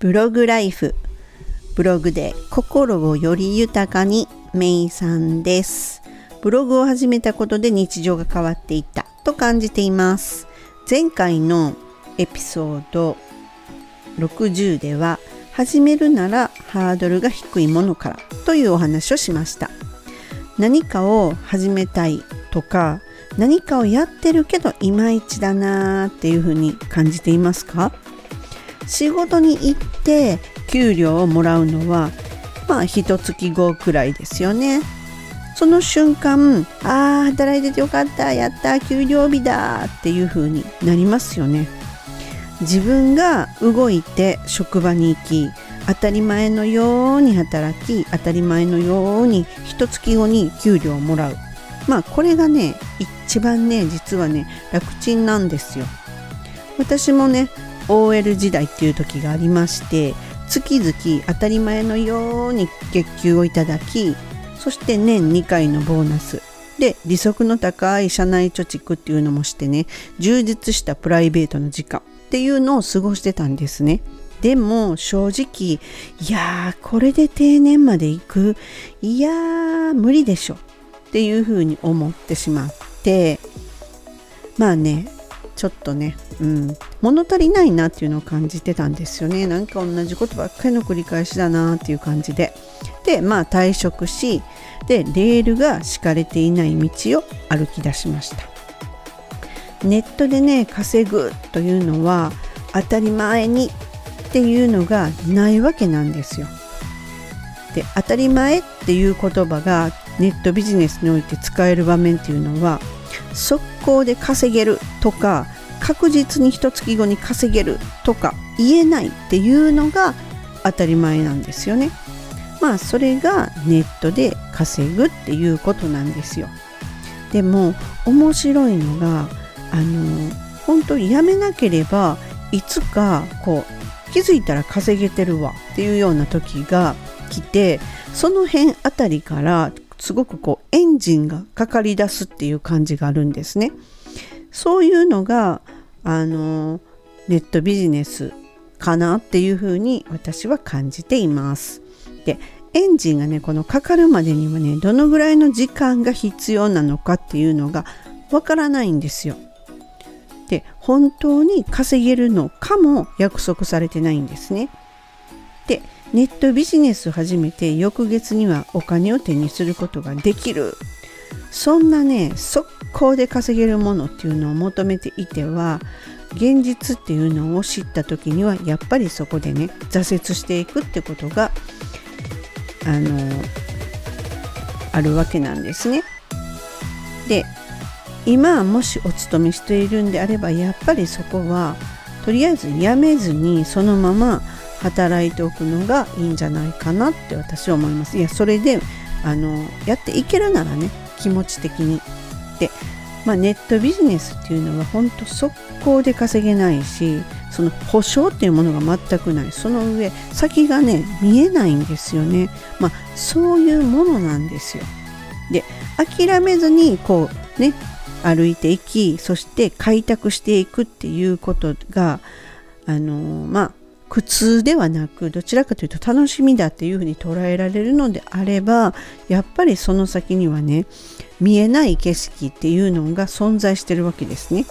ブログライフ。ブログで心をより豊かにメイさんです。ブログを始めたことで日常が変わっていったと感じています。前回のエピソード60では始めるならハードルが低いものからというお話をしました。何かを始めたいとか何かをやってるけどいまいちだなーっていうふうに感じていますか？仕事に行って給料をもらうのはまあ一月後くらいですよね。その瞬間ああ働いててよかったやった給料日だっていう風になりますよね。自分が動いて職場に行き当たり前のように働き当たり前のように一月後に給料をもらう。まあこれがね一番ね実はね楽ちんなんですよ。私もね OL 時代っていう時がありまして月々当たり前のように月給をいただきそして年2回のボーナス。で利息の高い社内貯蓄っていうのもしてね充実したプライベートの時間っていうのを過ごしてたんですね。でも正直いやーこれで定年まで行くいやー無理でしょっていうふうに思ってしまってまあねちょっとね、うん、物足りないなっていうのを感じてたんですよね。なんか同じことばっかりの繰り返しだなっていう感じで。でまあ退職しでレールが敷かれていない道を歩き出しました。ネットでね稼ぐというのは当たり前にっていうのがないわけなんですよ。で当たり前っていう言葉がネットビジネスにおいて使える場面っていうのは速攻で稼げるとか確実に一月後に稼げるとか言えないっていうのが当たり前なんですよね。まあそれがネットで稼ぐっていうことなんですよ。でも面白いのがあの本当やめなければいつかこう気づいたら稼げてるわっていうような時が来てその辺あたりからすごくこうエンジンがかかり出すっていう感じがあるんですね。そういうのがあのネットビジネスかなっていうふうに私は感じています。でエンジンがねこのかかるまでにはねどのぐらいの時間が必要なのかっていうのがわからないんですよ。で本当に稼げるのかも約束されてないんですね。でネットビジネスを始めて翌月にはお金を手にすることができるそんなね速攻で稼げるものっていうのを求めていては現実っていうのを知った時にはやっぱりそこでね挫折していくってことがあのあるわけなんですね。で今もしお勤めしているんであればやっぱりそこはとりあえずやめずにそのまま働いておくのがいいんじゃないかなって私は思います。いやそれであのやっていけるならね気持ち的に。で、まあ、ネットビジネスっていうのは本当速攻で稼げないしその保証っていうものが全くないその上先がね見えないんですよね。まあそういうものなんですよ。で諦めずにこうね歩いていきそして開拓していくっていうことがあのまあ苦痛ではなくどちらかというと楽しみだっていうふうに捉えられるのであればやっぱりその先にはね見えない景色っていうのが存在してるわけですね。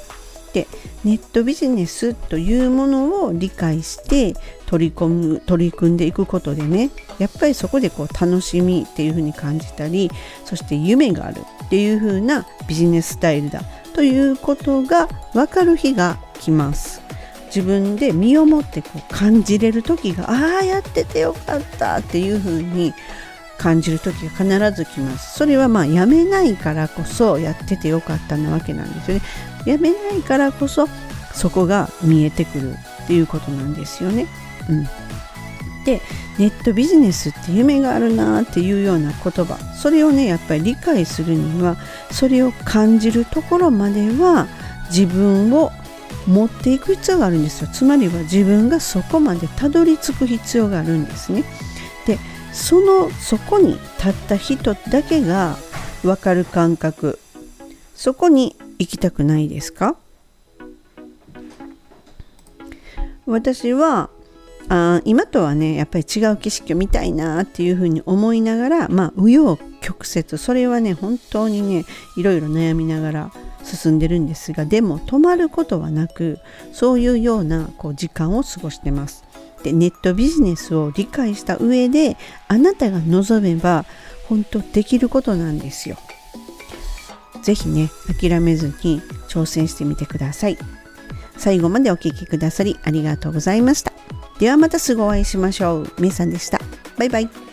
でネットビジネスというものを理解して取り込む取り組んでいくことでねやっぱりそこでこう楽しみっていうふうに感じたりそして夢があるっていうふうなビジネススタイルだということが分かる日が来ます。自分で身をもってこう感じれる時がああやっててよかったっていう風に感じる時が必ず来ます。それはまあやめないからこそやっててよかったなわけなんですよね。やめないからこそそこが見えてくるっていうことなんですよね。うん。でネットビジネスって夢があるなっていうような言葉。それをねやっぱり理解するにはそれを感じるところまでは自分を持っていく必要があるんですよ。つまりは自分がそこまでたどり着く必要があるんですね。でそのそこに立った人だけが分かる感覚。そこに行きたくないですか？私はあ今とはねやっぱり違う景色を見たいなっていうふうに思いながらまあ紆余曲折それはね本当にねいろいろ悩みながら進んでるんですがでも止まることはなくそういうようなこう時間を過ごしてます。でネットビジネスを理解した上であなたが望めば本当できることなんですよ。ぜひね諦めずに挑戦してみてください。最後までお聴きくださりありがとうございました。ではまたすぐお会いしましょう。めいさんでした。バイバイ。